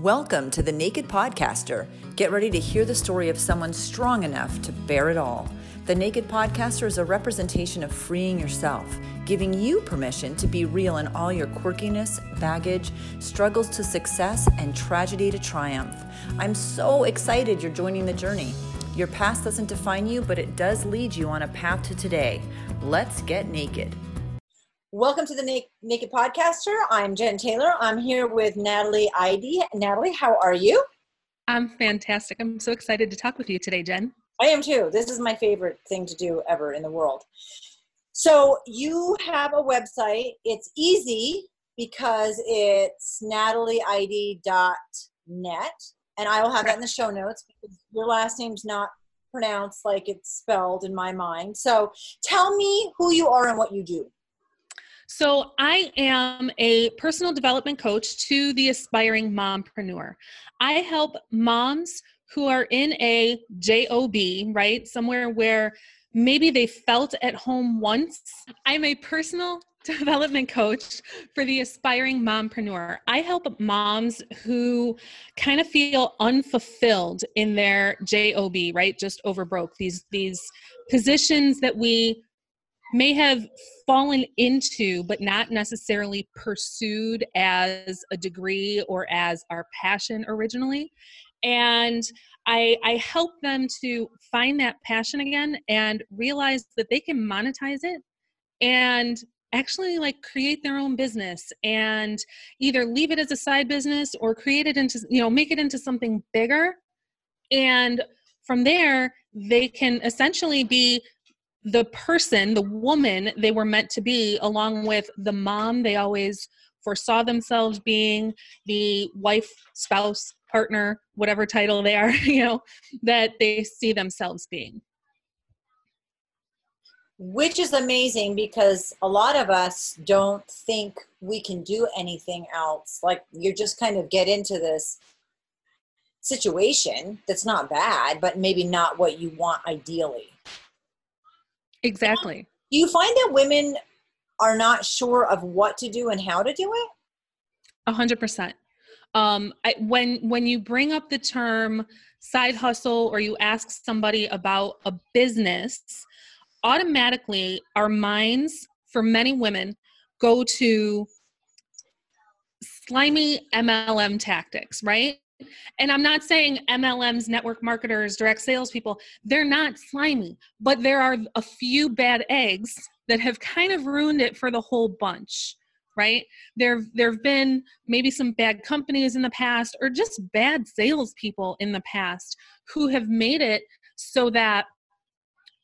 Welcome to the Naked Podcaster. Get ready to hear the story of someone strong enough to bear it all. The Naked Podcaster is a representation of freeing yourself, giving you permission to be real in all your quirkiness, baggage, struggles to success, and tragedy to triumph. I'm so excited you're joining the journey. Your past doesn't define you, but it does lead you on a path to today. Let's get naked. Welcome to the Naked Podcaster. I'm Jen Taylor. I'm here with Natalie ID. Natalie, how are you? I'm fantastic. I'm so excited to talk with you today, Jen. I am too. This is my favorite thing to do ever in the world. So, you have a website. It's easy because it's natalieid.net. And I will have that in the show notes because your last name's not pronounced like it's spelled in my mind. So, tell me who you are and what you do. So, I am a personal development coach to the aspiring mompreneur. I help moms who are in a job, right? Somewhere where maybe they felt at home once. I'm a personal development coach for the aspiring mompreneur. I help moms who kind of feel unfulfilled in their job, right? Just over broke. These these positions that we may have fallen into but not necessarily pursued as a degree or as our passion originally. And I, I help them to find that passion again and realize that they can monetize it and actually like create their own business and either leave it as a side business or create it into you know make it into something bigger. And from there they can essentially be the person, the woman they were meant to be, along with the mom they always foresaw themselves being, the wife, spouse, partner, whatever title they are, you know, that they see themselves being. Which is amazing because a lot of us don't think we can do anything else. Like you just kind of get into this situation that's not bad, but maybe not what you want ideally. Exactly. Do you find that women are not sure of what to do and how to do it? A hundred percent. Um, I, when when you bring up the term side hustle or you ask somebody about a business, automatically our minds for many women go to slimy MLM tactics, right? And I'm not saying MLMs, network marketers, direct salespeople, they're not slimy, but there are a few bad eggs that have kind of ruined it for the whole bunch, right? There there have been maybe some bad companies in the past or just bad salespeople in the past who have made it so that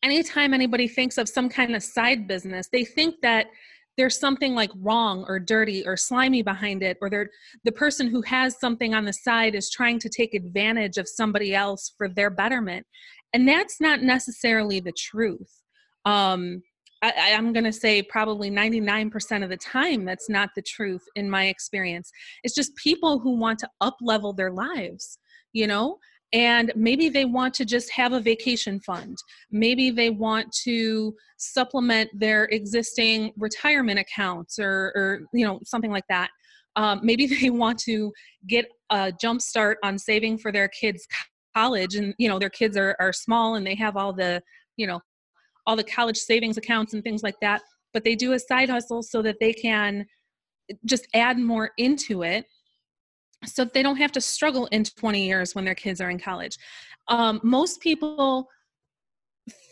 anytime anybody thinks of some kind of side business, they think that there's something like wrong or dirty or slimy behind it or they're the person who has something on the side is trying to take advantage of somebody else for their betterment. And that's not necessarily the truth. Um, I, am going to say probably 99% of the time that's not the truth in my experience. It's just people who want to up level their lives you know and maybe they want to just have a vacation fund. Maybe they want to supplement their existing retirement accounts or, or you know something like that. Um, maybe they want to get a jump start on saving for their kids college. And you know their kids are, are small and they have all the you know all the college savings accounts and things like that. But they do a side hustle so that they can just add more into it so they don't have to struggle in 20 years when their kids are in college. Um, most people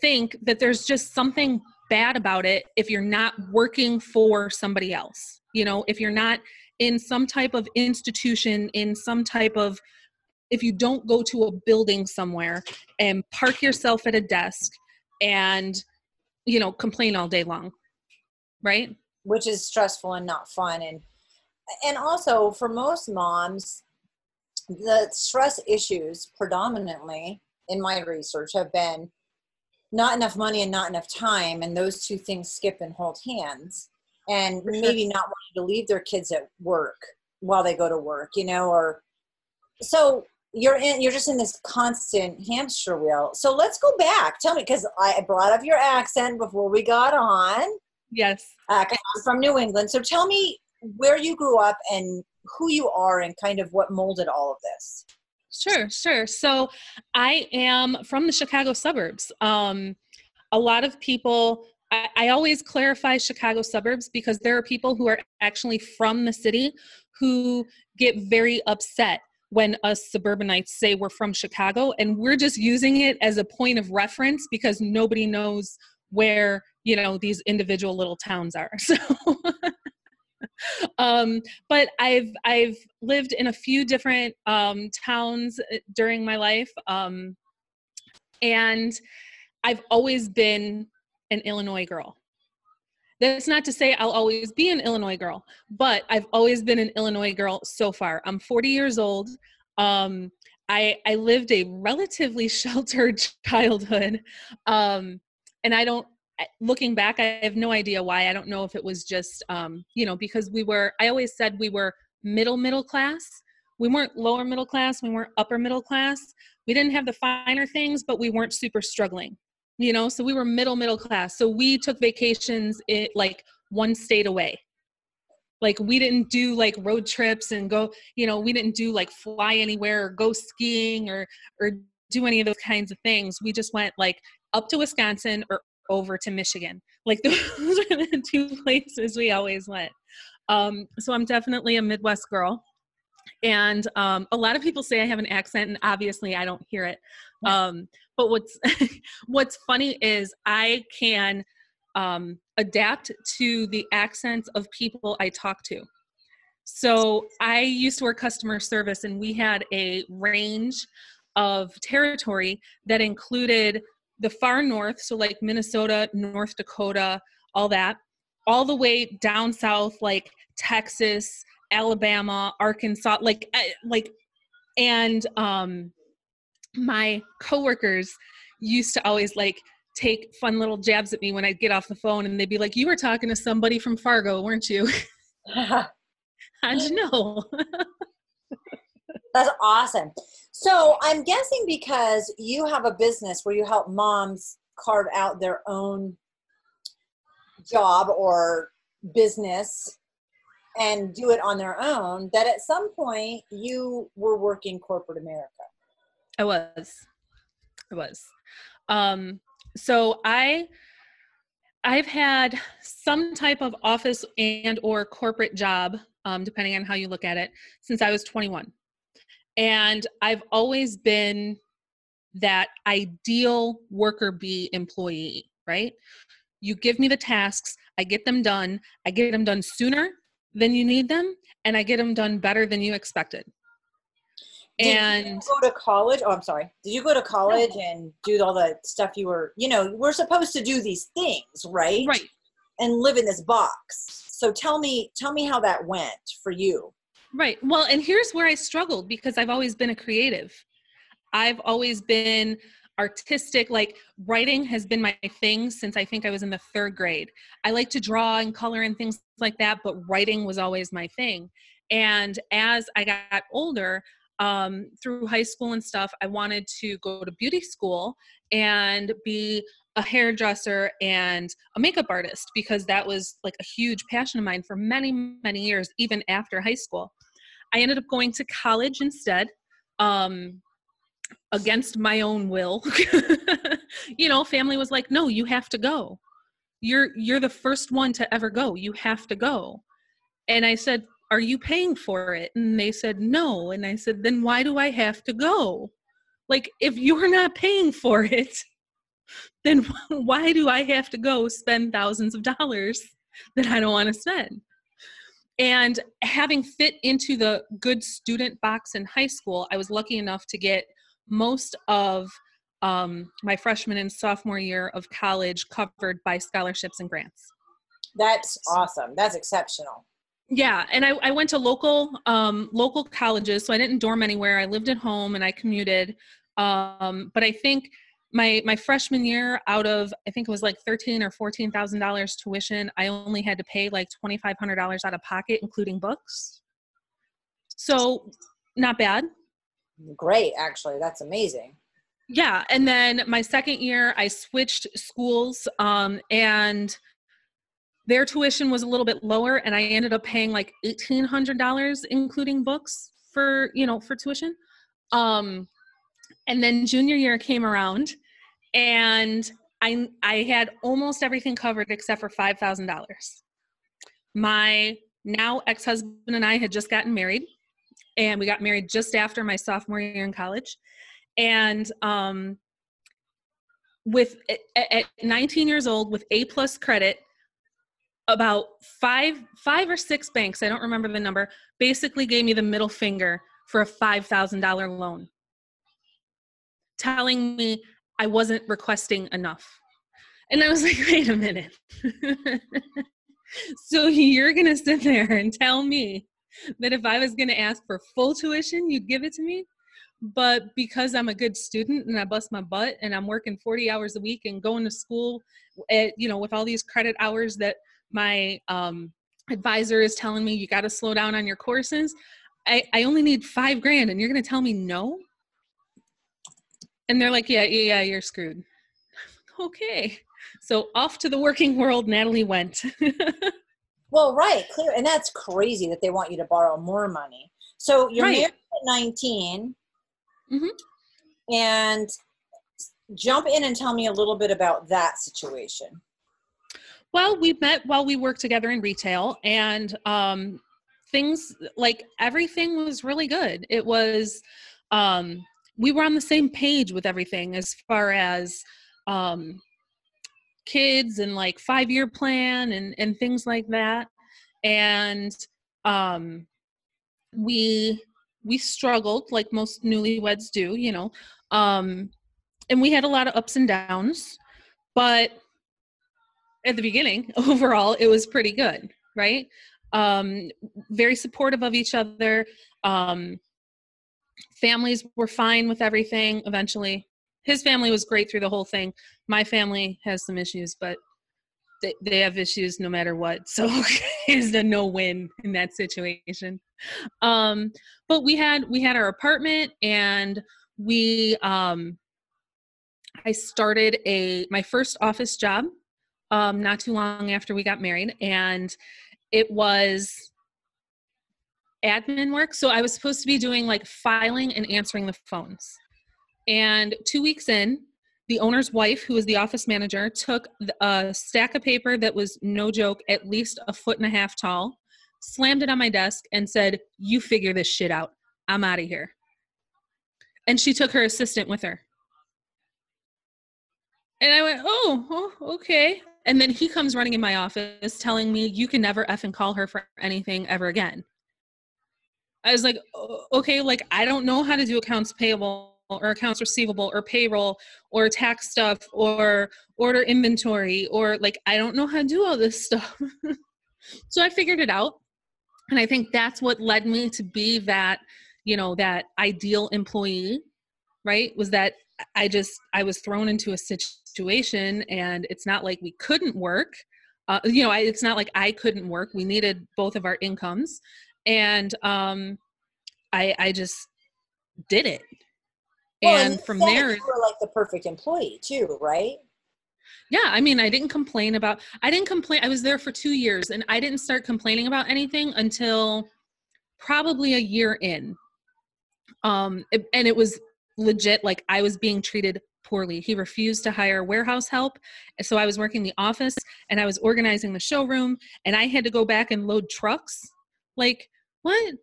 think that there's just something bad about it if you're not working for somebody else. You know, if you're not in some type of institution, in some type of, if you don't go to a building somewhere and park yourself at a desk and, you know, complain all day long, right? Which is stressful and not fun. And and also for most moms, the stress issues predominantly in my research have been not enough money and not enough time, and those two things skip and hold hands. And sure. maybe not wanting to leave their kids at work while they go to work, you know, or so you're in you're just in this constant hamster wheel. So let's go back. Tell me because i brought up your accent before we got on. Yes. Uh, i'm from new england. So tell me where you grew up and who you are and kind of what molded all of this. Sure, sure. So I am from the Chicago suburbs. Um, a lot of people, I, I always clarify Chicago suburbs because there are people who are actually from the city who get very upset when us suburbanites say we're from Chicago and we're just using it as a point of reference because nobody knows where you know these individual little towns are so um, but I've I've lived in a few different um, towns uh, during my life, um, and I've always been an Illinois girl. That's not to say I'll always be an Illinois girl, but I've always been an Illinois girl so far. I'm 40 years old. Um, I I lived a relatively sheltered childhood, um, and I don't looking back, I have no idea why. I don't know if it was just, um, you know, because we were, I always said we were middle, middle class. We weren't lower middle class. We weren't upper middle class. We didn't have the finer things, but we weren't super struggling, you know, so we were middle, middle class. So we took vacations it, like one state away. Like we didn't do like road trips and go, you know, we didn't do like fly anywhere or go skiing or, or do any of those kinds of things. We just went like up to Wisconsin or over to Michigan. Like those are the two places we always went. Um, so I'm definitely a Midwest girl. And um, a lot of people say I have an accent, and obviously I don't hear it. Um, but what's what's funny is I can um, adapt to the accents of people I talk to. So I used to work customer service, and we had a range of territory that included the far north, so like Minnesota, North Dakota, all that, all the way down south, like Texas, Alabama, Arkansas, like eh, like, and um, my coworkers used to always like take fun little jabs at me when I'd get off the phone, and they'd be like, "You were talking to somebody from Fargo, weren't you?" How'd you know? That's awesome. So I'm guessing because you have a business where you help moms carve out their own job or business and do it on their own, that at some point you were working corporate America. I was. I was. Um, so I I've had some type of office and or corporate job, um, depending on how you look at it, since I was 21. And I've always been that ideal worker bee employee, right? You give me the tasks, I get them done, I get them done sooner than you need them, and I get them done better than you expected. Did and go to college? Oh, I'm sorry. Did you go to college no. and do all the stuff you were, you know, we're supposed to do these things, right? Right. And live in this box. So tell me, tell me how that went for you. Right. Well, and here's where I struggled because I've always been a creative. I've always been artistic like writing has been my thing since i think i was in the third grade i like to draw and color and things like that but writing was always my thing and as i got older um, through high school and stuff i wanted to go to beauty school and be a hairdresser and a makeup artist because that was like a huge passion of mine for many many years even after high school I ended up going to college instead, um, against my own will. you know, family was like, "No, you have to go. You're you're the first one to ever go. You have to go." And I said, "Are you paying for it?" And they said, "No." And I said, "Then why do I have to go? Like, if you're not paying for it." Then why do I have to go spend thousands of dollars that I don't want to spend? And having fit into the good student box in high school, I was lucky enough to get most of um, my freshman and sophomore year of college covered by scholarships and grants. That's awesome. That's exceptional. Yeah, and I, I went to local um, local colleges, so I didn't dorm anywhere. I lived at home and I commuted. Um, but I think my my freshman year out of i think it was like thirteen or fourteen thousand dollars tuition i only had to pay like twenty five hundred dollars out of pocket including books. So not bad. Great actually that's amazing. Yeah and then my second year i switched schools um, and their tuition was a little bit lower and i ended up paying like $1800 including books for you know for tuition. Um and then junior year came around and i i had almost everything covered except for $5000 my now ex-husband and i had just gotten married and we got married just after my sophomore year in college. And um with at 19 years old with a plus credit about five five or six banks i don't remember the number basically gave me the middle finger for a $5000 loan telling me i wasn't requesting enough. And i was like wait a minute. So you're going to sit there and tell me that if i was going to ask for full tuition you'd give it to me? But because i'm a good student and i bust my butt and i'm working 40 hours a week and going to school at you know with all these credit hours that my um, advisor is telling me you got to slow down on your courses I, I only need five grand and you're going to tell me no and they're like yeah yeah yeah you're screwed okay so off to the working world natalie went well right clear and that's crazy that they want you to borrow more money so you're right. married at 19 mm-hmm. and jump in and tell me a little bit about that situation well, we met while we worked together in retail, and um, things like everything was really good. It was, um, we were on the same page with everything as far as um, kids and like five year plan and, and things like that. And um, we we struggled like most newlyweds do, you know. Um, and we had a lot of ups and downs, but at the beginning overall it was pretty good right um very supportive of each other um families were fine with everything. Eventually his family was great through the whole thing. My family has some issues but they, they have issues no matter what. So it's a no win in that situation. Um but we had we had our apartment and we um i started a my first office job um, not too long after we got married, and it was admin work. So I was supposed to be doing like filing and answering the phones. And two weeks in, the owner's wife, who was the office manager, took a stack of paper that was no joke, at least a foot and a half tall, slammed it on my desk, and said, You figure this shit out. I'm out of here. And she took her assistant with her. And I went, Oh, oh okay. And then he comes running in my office telling me, you can never effing call her for anything ever again. I was like, okay, like I don't know how to do accounts payable or accounts receivable or payroll or tax stuff or order inventory or like I don't know how to do all this stuff. so I figured it out. And I think that's what led me to be that, you know, that ideal employee, right? Was that I just I was thrown into a situation, and it's not like we couldn't work. Uh, you know, I, it's not like I couldn't work. We needed both of our incomes, and um, I I just did it. Well, and, and from there, you were like the perfect employee too, right? Yeah, I mean, I didn't complain about. I didn't complain. I was there for two years, and I didn't start complaining about anything until probably a year in. Um, it, and it was legit like I was being treated poorly. He refused to hire warehouse help. So I was working the office and I was organizing the showroom and I had to go back and load trucks. Like, what?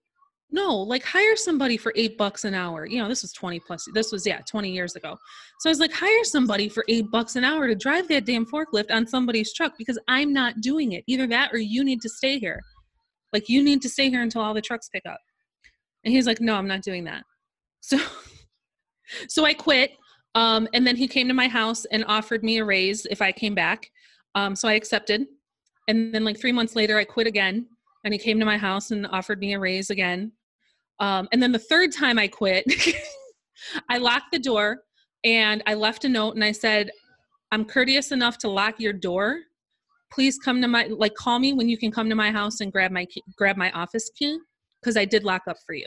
No, like hire somebody for eight bucks an hour. You know, this was 20 plus, this was, yeah, 20 years ago. So I was like, hire somebody for eight bucks an hour to drive that damn forklift on somebody's truck because I'm not doing it. Either that or you need to stay here. Like, you need to stay here until all the trucks pick up. And he's like, no, I'm not doing that. So so I quit. Um, and then he came to my house and offered me a raise if I came back. Um, so I accepted. And then, like three months later, I quit again. And he came to my house and offered me a raise again. Um, and then the third time I quit, I locked the door and I left a note and I said, I'm courteous enough to lock your door. Please come to my like call me when you can come to my house and grab my key, grab my office key because I did lock up for you.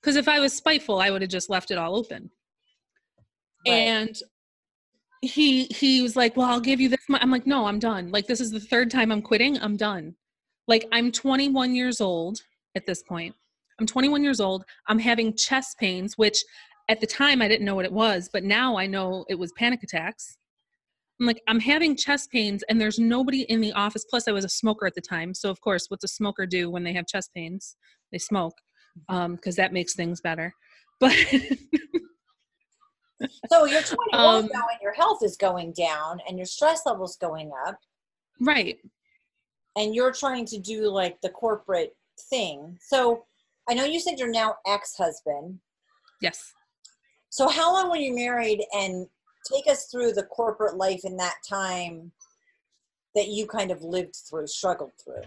Because if I was spiteful, I would have just left it all open. Right. And he he was like, "Well, I'll give you this." I'm like, "No, I'm done. Like this is the third time I'm quitting. I'm done." Like I'm 21 years old at this point. I'm 21 years old. I'm having chest pains, which at the time I didn't know what it was, but now I know it was panic attacks. I'm like, I'm having chest pains and there's nobody in the office. Plus, I was a smoker at the time. So, of course, what's a smoker do when they have chest pains? They smoke because um, that makes things better. But so you're 21 um, now and your health is going down and your stress levels going up. Right. And you're trying to do like the corporate thing. So I know you said you're now ex-husband. Yes. So how long were you married and take us through the corporate life in that time that you kind of lived through, struggled through?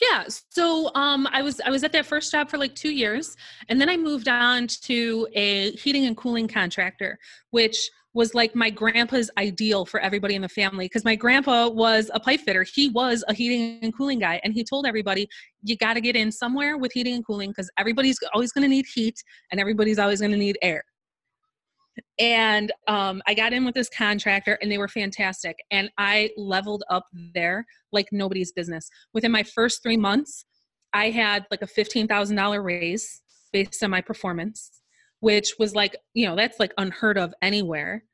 Yeah so um, i was i was at that first job for like two years and then i moved on to a heating and cooling contractor which was like my grandpa's ideal for everybody in the family because my grandpa was a pipe fitter. He was a heating and cooling guy and he told everybody you got to get in somewhere with heating and cooling because everybody's always going to need heat and everybody's always going to need air and um, I got in with this contractor, and they were fantastic. And I leveled up there like nobody's business. Within my first three months, I had like a $15,000 raise based on my performance, which was like, you know, that's like unheard of anywhere.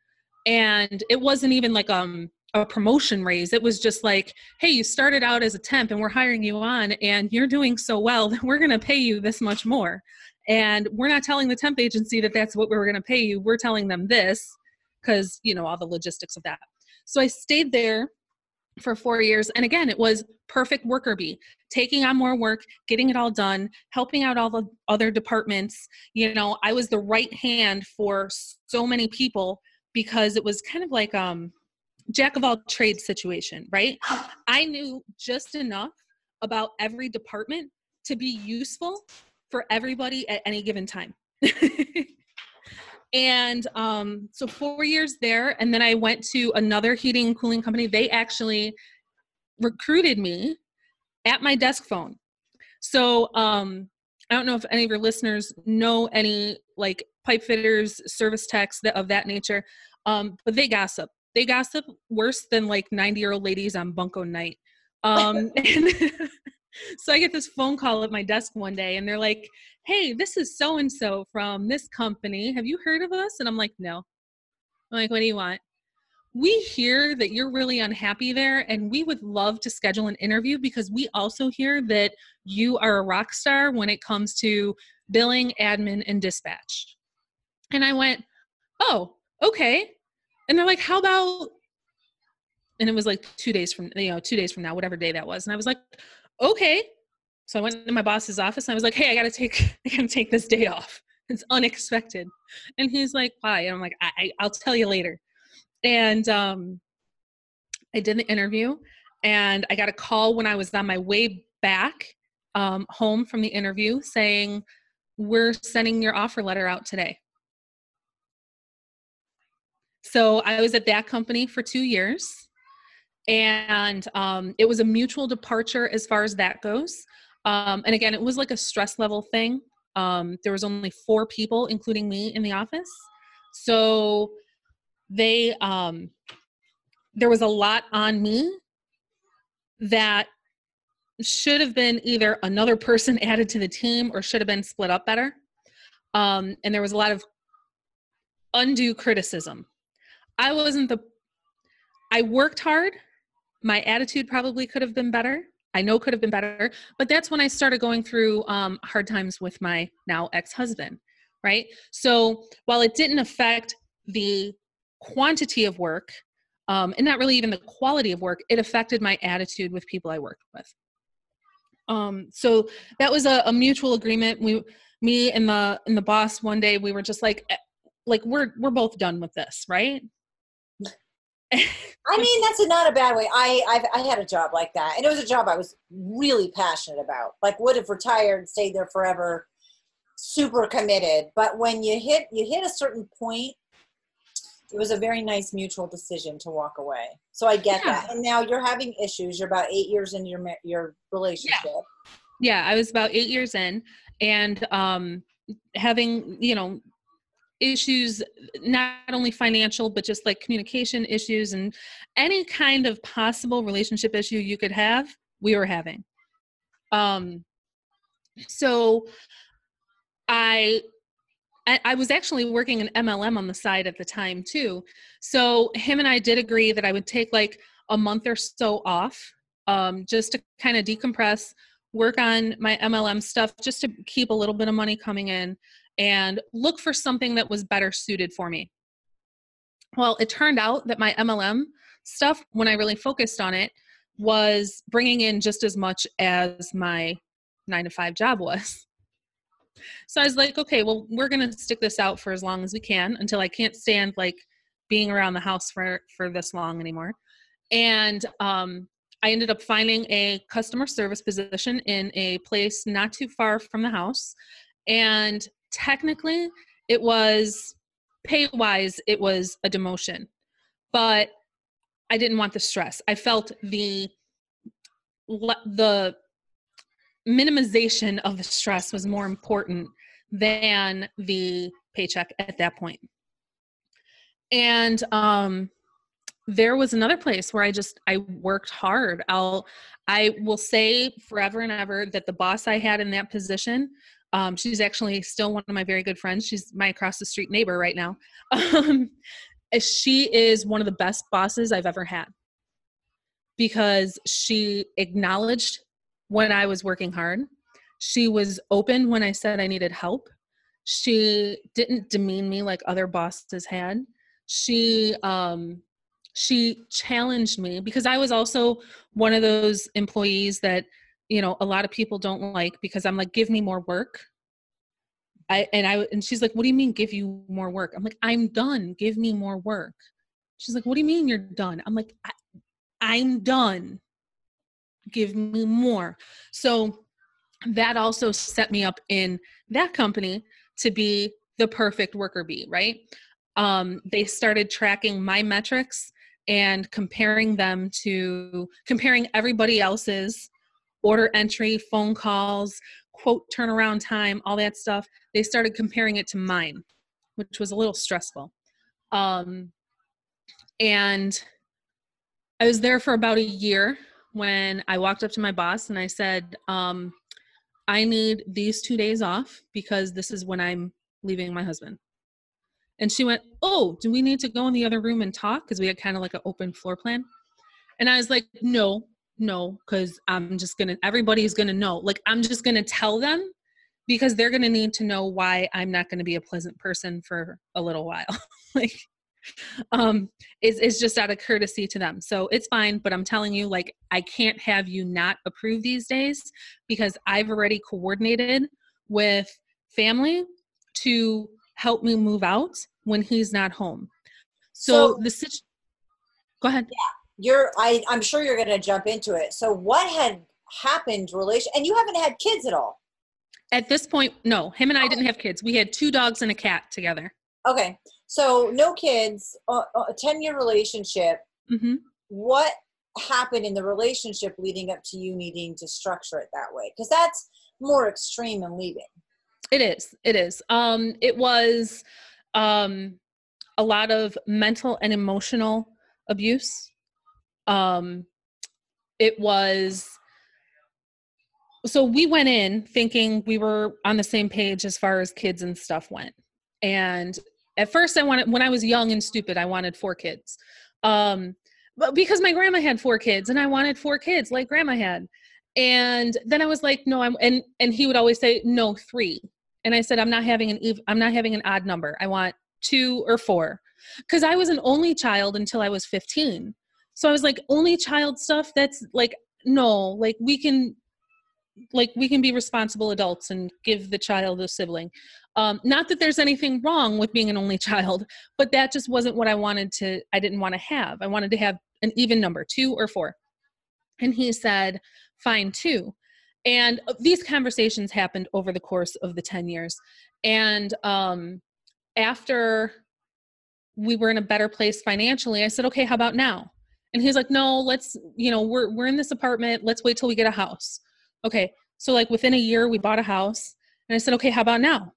And it wasn't even like um a promotion raise. It was just like, hey, you started out as a temp and we're hiring you on and you're doing so well that we're going to pay you this much more. And we're not telling the temp agency that that's what we were going to pay you. We're telling them this because, you know, all the logistics of that. So I stayed there for four years. And again, it was perfect worker bee, taking on more work, getting it all done, helping out all the other departments. You know, I was the right hand for so many people because it was kind of like um jack of all trades situation, right? I knew just enough about every department to be useful for everybody at any given time. and um, so four years there, and then I went to another heating and cooling company. They actually recruited me at my desk phone. So um, I don't know if any of your listeners know any like pipe fitters, service techs that, of that nature, um, but they gossip. They gossip worse than like 90 year old ladies on bunko night. Um, and so I get this phone call at my desk one day and they're like, Hey, this is so and so from this company. Have you heard of us? And I'm like, No. I'm like, What do you want? We hear that you're really unhappy there and we would love to schedule an interview because we also hear that you are a rock star when it comes to billing, admin, and dispatch. And I went, Oh, okay. And they're like, How about and it was like two days from you know two days from now whatever day that was and i was like okay. So I went to my boss's office and I was like, hey, I gotta take I gotta take this day off. It's unexpected. And he's like, why? And I'm like, I, will tell you later. And um I did the interview and I got a call when I was on my way back um, home from the interview saying, We're sending your offer letter out today. So I was at that company for two years and um, it was a mutual departure as far as that goes um, and again it was like a stress level thing. Um, there was only four people including me in the office. So they um, there was a lot on me that should have been either another person added to the team or should have been split up better. Um, and there was a lot of undue criticism. I wasn't the i worked hard. My attitude probably could have been better i know could have been better but that's when i started going through um, hard times with my now ex-husband right? So while it didn't affect the quantity of work um, and not really even the quality of work it affected my attitude with people i worked with. Um, so that was a, a mutual agreement. We me and the and the boss one day we were just like eh, like we're we're both done with this right I mean, that's a, not a bad way. I I've, I had a job like that, and it was a job I was really passionate about. Like, would have retired, stayed there forever, super committed. But when you hit you hit a certain point, it was a very nice mutual decision to walk away. So I get yeah. that. And now you're having issues. You're about eight years into your your relationship. Yeah. yeah, I was about eight years in, and um, having you know issues not only financial but just like communication issues and any kind of possible relationship issue you could have we were having um so i I, was actually working an MLM on the side at the time too. So him and I did agree that I would take like a month or so off um, just to kind of decompress, work on my MLM stuff, just to keep a little bit of money coming in and look for something that was better suited for me. Well, it turned out that my MLM stuff, when I really focused on it, was bringing in just as much as my nine to five job was. So I was like, okay, well, we're going to stick this out for as long as we can until I can't stand like being around the house for for this long anymore. And um, I ended up finding a customer service position in a place not too far from the house. And technically it was pay wise it was a demotion but i didn't want the stress. I felt the the minimization of the stress was more important than the paycheck at that point. And um there was another place where i just i worked hard. I'll i will say forever and ever that the boss i had in that position um, she's actually still one of my very good friends. She's my across the street neighbor right now. Um, she is one of the best bosses I've ever had because she acknowledged when I was working hard. She was open when I said I needed help. She didn't demean me like other bosses had. She um, she challenged me because I was also one of those employees that you know a lot of people don't like because i'm like give me more work. I and i and she's like what do you mean give you more work? I'm like i'm done. Give me more work. She's like what do you mean you're done? I'm like i'm done. Give me more. So that also set me up in that company to be the perfect worker bee right? Um, they started tracking my metrics and comparing them to comparing everybody else's order entry, phone calls, quote turnaround time, all that stuff. They started comparing it to mine, which was a little stressful. Um, and I was there for about a year when I walked up to my boss and I said, um, I need these two days off because this is when I'm leaving my husband. And she went, Oh, do we need to go in the other room and talk? Because we had kind of like an open floor plan. And I was like, No, no because i'm just gonna everybody's gonna know. Like i'm just gonna tell them because they're gonna need to know why i'm not gonna be a pleasant person for a little while. Like um it's, it's just out of courtesy to them. So it's fine but i'm telling you like i can't have you not approve these days because i've already coordinated with family to help me move out when he's not home. So, so the situation go ahead. Yeah you're I, i'm sure you're going to jump into it. So what had happened relation and you haven't had kids at all? At this point no. Him and i didn't have kids. We had two dogs and a cat together. Okay. So no kids a 10 year relationship. Mm-hmm. what happened in the relationship leading up to you needing to structure it that way? Because that's more extreme than leaving. It is. It is. Um it was um a lot of mental and emotional abuse um it was so we went in thinking we were on the same page as far as kids and stuff went. And at first i wanted when i was young and stupid i wanted four kids. Um but because my grandma had four kids and i wanted four kids like grandma had. And then i was like no i'm and and he would always say no three. And i said i'm not having an ev- i'm not having an odd number. I want two or four. Because i was an only child until i was 15 so i was like only child stuff? That's like no like we can like we can be responsible adults and give the child a sibling. Um, not that there's anything wrong with being an only child but that just wasn't what i wanted to i didn't want to have. I wanted to have an even number two or four. And he said fine two. And uh, these conversations happened over the course of the 10 years. And um, after we were in a better place financially i said okay how about now and he's like, no, let's, you know, we're, we're in this apartment. Let's wait till we get a house. Okay. So like within a year we bought a house and I said, okay, how about now?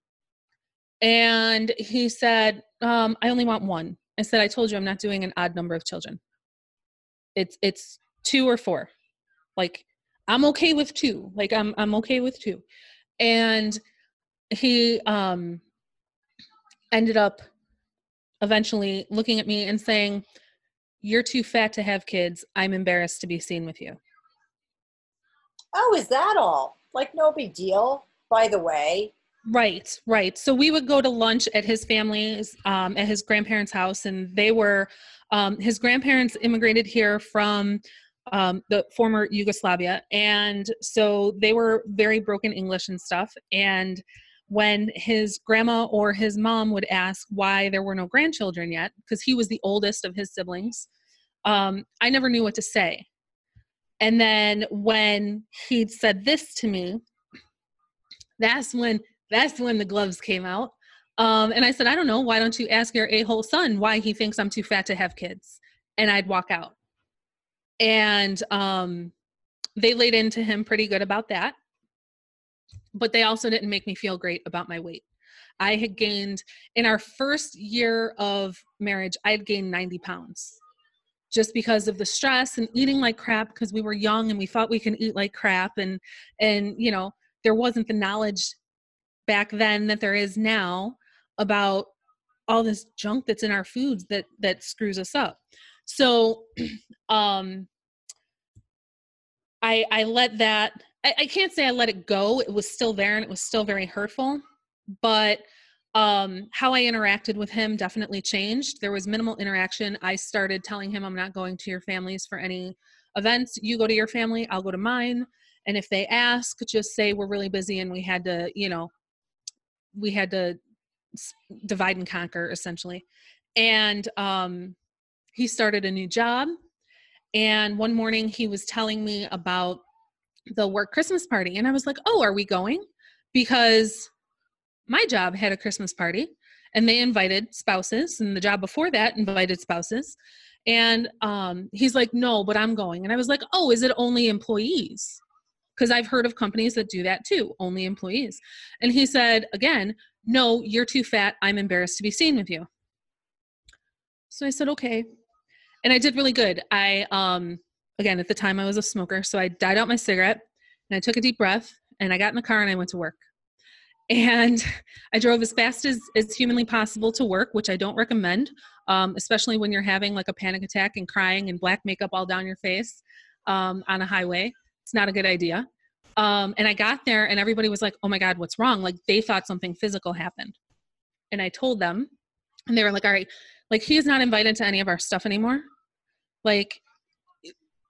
And he said, um, I only want one. I said, I told you I'm not doing an odd number of children. It's it's two or four. Like I'm okay with two. Like I'm I'm okay with two. And he um ended up eventually looking at me and saying, You're too fat to have kids. I'm embarrassed to be seen with you. Oh, is that all? Like, no big deal, by the way. Right, right. So we would go to lunch at his family's, um, at his grandparents' house, and they were, um, his grandparents immigrated here from um, the former Yugoslavia. And so they were very broken English and stuff. And when his grandma or his mom would ask why there were no grandchildren yet, because he was the oldest of his siblings, um, I never knew what to say. And then when he'd said this to me, that's when that's when the gloves came out. Um, and I said, I don't know. Why don't you ask your a hole son why he thinks I'm too fat to have kids? And I'd walk out. And um, they laid into him pretty good about that but they also didn't make me feel great about my weight. I had gained in our first year of marriage, I had gained 90 pounds just because of the stress and eating like crap because we were young and we thought we can eat like crap and and you know there wasn't the knowledge back then that there is now about all this junk that's in our foods that that screws us up so um i i let that I, I can't say I let it go. It was still there and it was still very hurtful. But um, how I interacted with him definitely changed. There was minimal interaction. I started telling him, I'm not going to your families for any events. You go to your family, I'll go to mine. And if they ask, just say we're really busy and we had to, you know, we had to divide and conquer essentially. And um, he started a new job. And one morning he was telling me about the work Christmas party. And I was like, oh, are we going? Because my job had a Christmas party and they invited spouses, and the job before that invited spouses. And um, he's like, no, but I'm going. And I was like, oh, is it only employees? Because I've heard of companies that do that too, only employees. And he said, again, no, you're too fat. I'm embarrassed to be seen with you. So I said, okay. And I did really good. I um, again, at the time I was a smoker. So I died out my cigarette and I took a deep breath and I got in the car and I went to work. And I drove as fast as, as humanly possible to work, which I don't recommend, um, especially when you're having like a panic attack and crying and black makeup all down your face um, on a highway. It's not a good idea. Um, and I got there and everybody was like, oh my God, what's wrong? Like they thought something physical happened. And I told them, and they were like, all right, like he is not invited to any of our stuff anymore. Like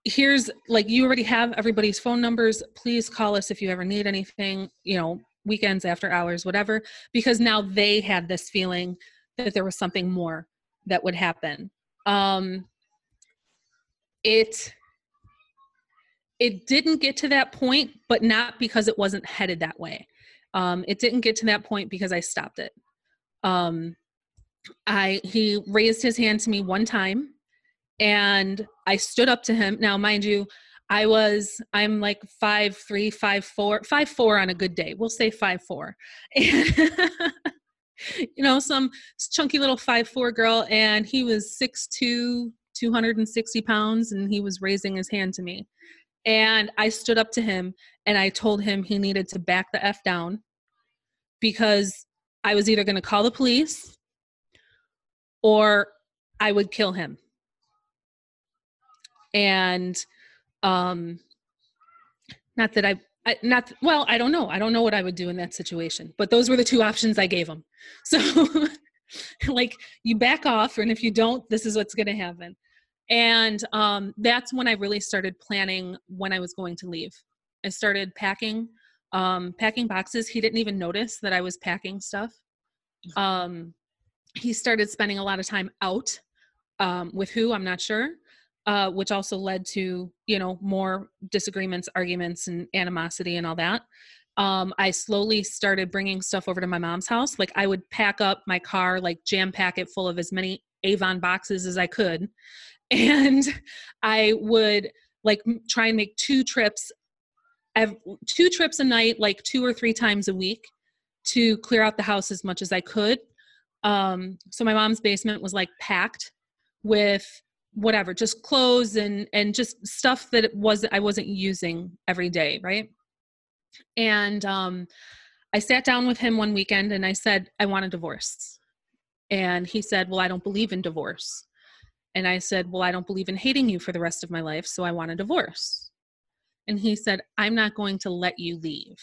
here's like you already have everybody's phone numbers. Please call us if you ever need anything you know weekends after hours whatever because now they had this feeling that there was something more that would happen. Um it it didn't get to that point but not because it wasn't headed that way. Um it didn't get to that point because i stopped it. Um i he raised his hand to me one time and I stood up to him. Now, mind you, I was I'm like five three, five four, five four on a good day. We'll say five four. You know, some chunky little five four girl, and he was six two, 260 pounds, and he was raising his hand to me. And I stood up to him and I told him he needed to back the F down because I was either going to call the police or I would kill him and um not that I, I not well i don't know. I don't know what i would do in that situation but those were the two options i gave him so like you back off and if you don't this is what's going to happen. And um, that's when i really started planning when i was going to leave. I started packing um, packing boxes. He didn't even notice that i was packing stuff. Um, he started spending a lot of time out um, with who i'm not sure uh, which also led to you know more disagreements arguments and animosity and all that. Um, i slowly started bringing stuff over to my mom's house. Like i would pack up my car like jam pack it full of as many avon boxes as i could. And i would like try and make two trips two trips a night like two or three times a week to clear out the house as much as I could. Um, so my mom's basement was like packed with whatever, just clothes and and just stuff that was I wasn't using every day, right? And um, I sat down with him one weekend and I said, I want a divorce. And he said, Well, I don't believe in divorce. And I said, Well, I don't believe in hating you for the rest of my life, so I want a divorce. And he said, I'm not going to let you leave.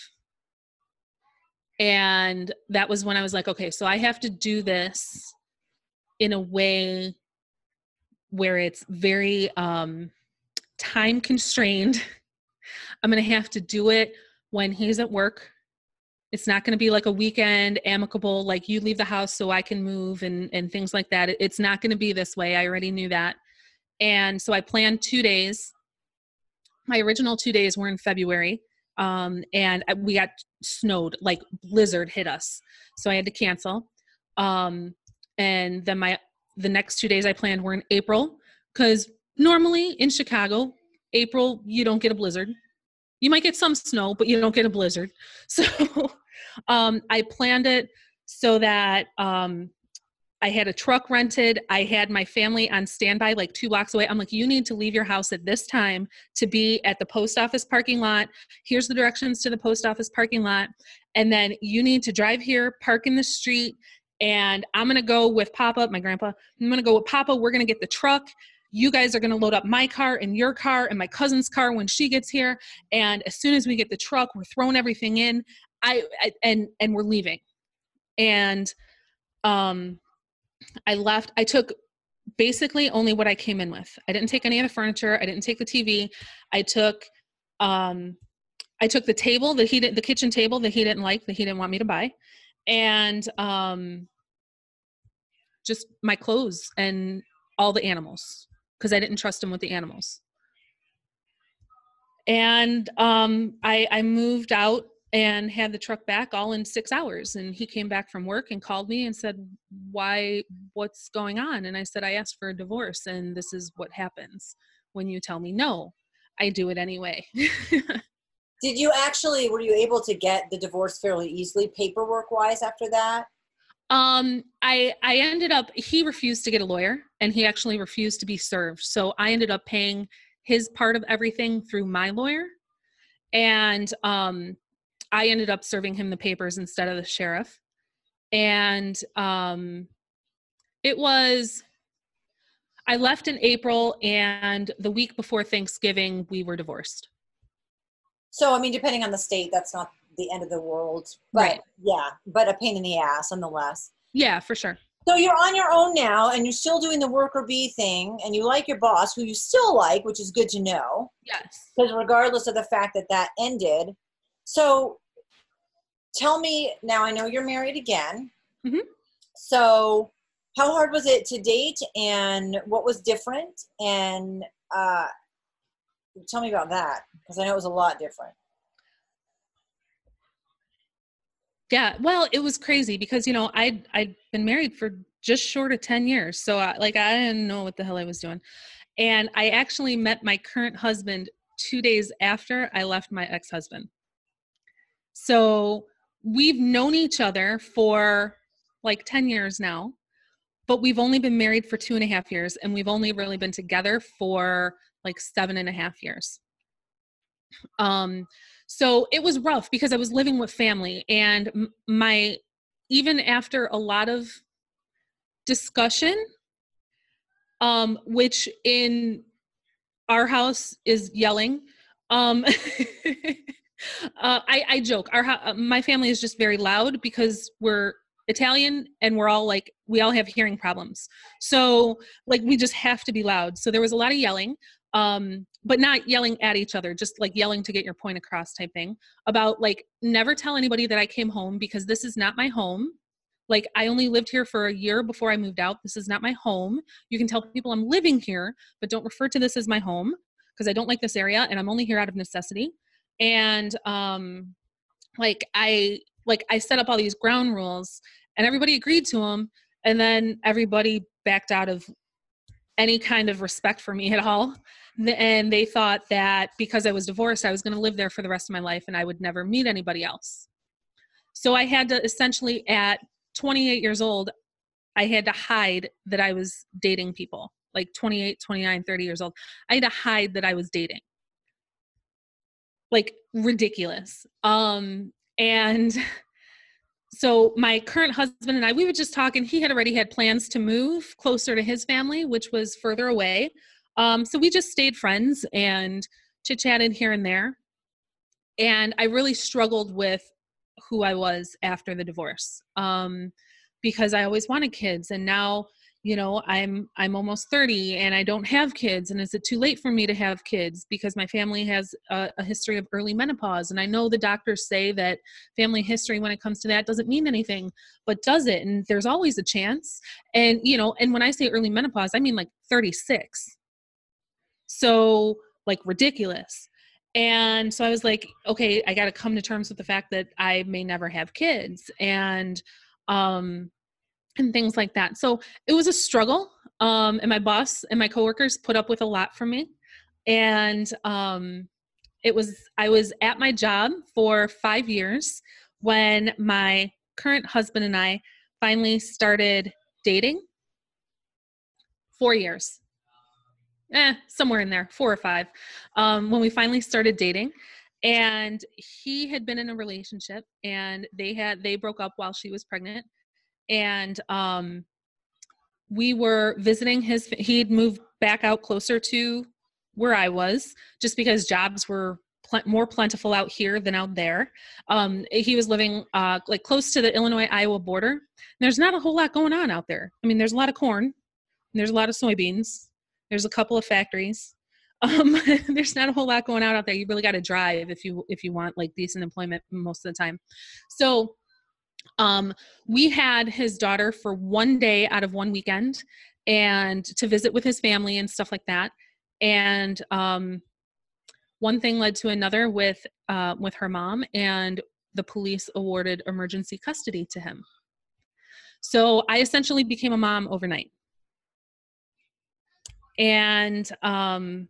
And that was when I was like, okay, so I have to do this in a way where it's very um, time constrained. I'm going to have to do it when he's at work. It's not going to be like a weekend amicable, like you leave the house so I can move and, and things like that. It's not going to be this way. I already knew that. And so I planned two days. My original two days were in February um, and we got snowed like blizzard hit us so i had to cancel um, and then my the next two days i planned were in april because normally in chicago april you don't get a blizzard you might get some snow but you don't get a blizzard so um, i planned it so that um, I had a truck rented. I had my family on standby like two blocks away. I'm like, you need to leave your house at this time to be at the post office parking lot. Here's the directions to the post office parking lot. And then you need to drive here, park in the street. And I'm to go with Papa, my grandpa. I'm to go with Papa. We're to get the truck. You guys are to load up my car and your car and my cousin's car when she gets here. And as soon as we get the truck, we're throwing everything in. I, I and and we're leaving. And um I left, I took basically only what I came in with. I didn't take any of the furniture, I didn't take the TV. I took um I took the table that he did the kitchen table that he didn't like that he didn't want me to buy and um just my clothes and all the animals because I didn't trust him with the animals. And um I I moved out and had the truck back all in six hours. And he came back from work and called me and said, Why, what's going on? And I said, I asked for a divorce, and this is what happens when you tell me no. I do it anyway. Did you actually, were you able to get the divorce fairly easily, paperwork wise, after that? Um, I I ended up he refused to get a lawyer and he actually refused to be served. So I ended up paying his part of everything through my lawyer. And um I ended up serving him the papers instead of the sheriff. And um, it was, I left in April, and the week before Thanksgiving, we were divorced. So, I mean, depending on the state, that's not the end of the world. But right. yeah, but a pain in the ass nonetheless. Yeah, for sure. So you're on your own now and you're still doing the worker bee thing and you like your boss who you still like, which is good to know. Yes. Because regardless of the fact that that ended. So tell me now i know you're married again mm-hmm. so how hard was it to date and what was different and uh, tell me about that because i know it was a lot different. Yeah well it was crazy because you know i'd i'd been married for just short of 10 years so I, like i didn't know what the hell i was doing. And i actually met my current husband two days after i left my ex-husband. So we've known each other for like 10 years now, but we've only been married for two and a half years, and we've only really been together for like seven and a half years. Um, so it was rough because I was living with family, and my even after a lot of discussion, um, which in our house is yelling. Um, uh, I, I joke. Our uh, my family is just very loud because we're Italian and we're all like we all have hearing problems. So like we just have to be loud. So there was a lot of yelling, um, but not yelling at each other, just like yelling to get your point across type thing. About like never tell anybody that I came home because this is not my home. Like I only lived here for a year before I moved out. This is not my home. You can tell people I'm living here, but don't refer to this as my home because I don't like this area and I'm only here out of necessity and um like i like i set up all these ground rules and everybody agreed to them and then everybody backed out of any kind of respect for me at all and they thought that because i was divorced i was going to live there for the rest of my life and i would never meet anybody else So I had to essentially, at 28 years old, I had to hide that I was dating people, like 28, 29, 30 years old. I had to hide that I was dating. Like ridiculous. Um, and so my current husband and I, we were just talking. He had already had plans to move closer to his family, which was further away. Um, so we just stayed friends and chit chatted here and there. And I really struggled with who I was after the divorce um, because I always wanted kids, and now you know i'm i'm almost 30 and i don't have kids. And is it too late for me to have kids? Because my family has a, a, history of early menopause. And i know the doctors say that family history when it comes to that doesn't mean anything but does it? And there's always a chance. And you know and when i say early menopause i mean like 36 so like ridiculous and so i was like okay i got to come to terms with the fact that i may never have kids and um and things like that. So it was a struggle. Um, and my boss and my coworkers put up with a lot from me. And um, it was, I was at my job for five years when my current husband and I finally started dating. Four years. Eh, somewhere in there, four or five. Um, when we finally started dating and he had been in a relationship and they had they broke up while she was pregnant and um, we were visiting his. He'd moved back out closer to where I was, just because jobs were pl- more plentiful out here than out there. Um, he was living uh, like close to the Illinois Iowa border. There's not a whole lot going on out there. I mean, there's a lot of corn, there's a lot of soybeans, there's a couple of factories. Um, there's not a whole lot going on out there. You really got to drive if you if you want like decent employment most of the time. So um, we had his daughter for one day out of one weekend and to visit with his family and stuff like that. And um, one thing led to another with uh, with her mom, and the police awarded emergency custody to him. So I essentially became a mom overnight. And um,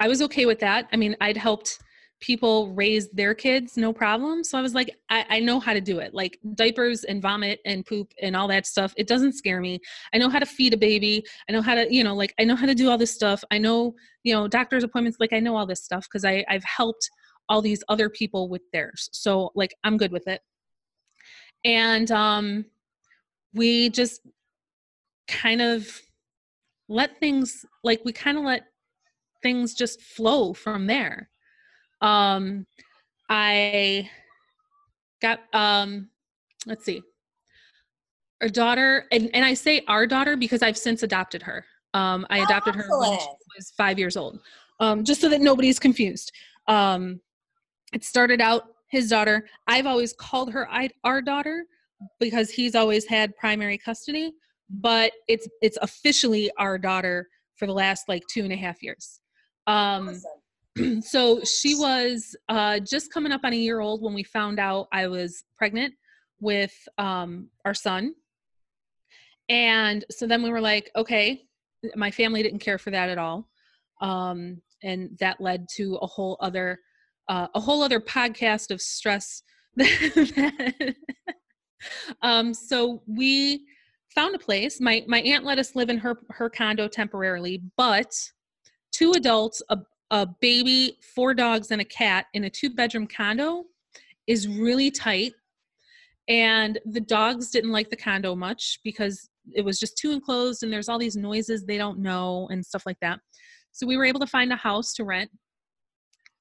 I was okay with that. I mean, I'd helped people raise their kids no problem. So i was like I, I, know how to do it. Like diapers and vomit and poop and all that stuff it doesn't scare me. I know how to feed a baby. I know how to you know like i know how to do all this stuff. I know you know doctor's appointments like i know all this stuff because i i've helped all these other people with theirs. So like i'm good with it. And um we just kind of let things like we kind of let things just flow from there um, I got um, let's see, our daughter, and, and I say our daughter because I've since adopted her. Um, I adopted her when she was five years old, um, just so that nobody's confused. Um, it started out his daughter. I've always called her our daughter because he's always had primary custody, but it's it's officially our daughter for the last like two and a half years. Um, awesome. so she was uh, just coming up on a year old when we found out I was pregnant with um, our son. And so then we were like, okay, my family didn't care for that at all. Um, and that led to a whole other uh, a whole other podcast of stress. um, so we found a place. My my aunt let us live in her her condo temporarily, but two adults, a, a baby, four dogs, and a cat in a two bedroom condo is really tight. And the dogs didn't like the condo much because it was just too enclosed and there's all these noises they don't know and stuff like that. So we were able to find a house to rent.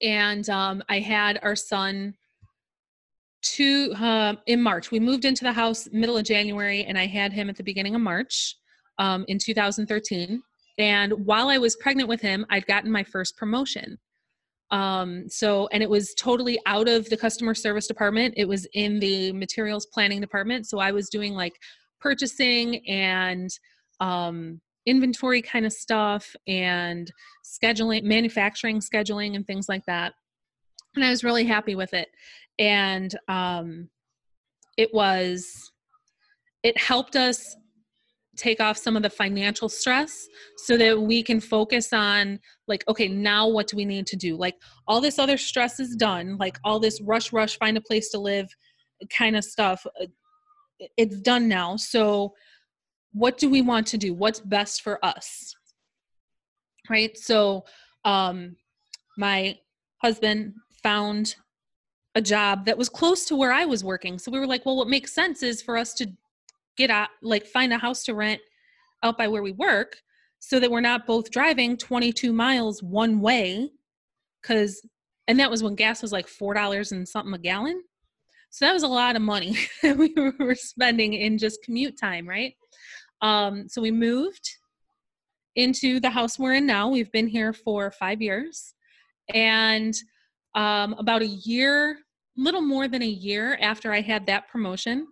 And um, I had our son to uh, in March. We moved into the house middle of January, and I had him at the beginning of March um, in 2013. And while I was pregnant with him, I'd gotten my first promotion. Um, so, and it was totally out of the customer service department, it was in the materials planning department. So, I was doing like purchasing and um, inventory kind of stuff and scheduling, manufacturing scheduling, and things like that. And I was really happy with it. And um, it was, it helped us take off some of the financial stress so that we can focus on like okay now what do we need to do? Like all this other stress is done. Like all this rush rush find a place to live kind of stuff uh, it's done now. So what do we want to do? What's best for us? Right? So um my husband found a job that was close to where I was working. So we were like, well, what makes sense is for us to get out, like find a house to rent out by where we work so that we're not both driving 22 miles one way. Cause, and that was when gas was like $4 and something a gallon. So that was a lot of money that we were spending in just commute time, right? Um, so we moved into the house we're in now. We've been here for five years. And um, about a year, little more than a year after I had that promotion,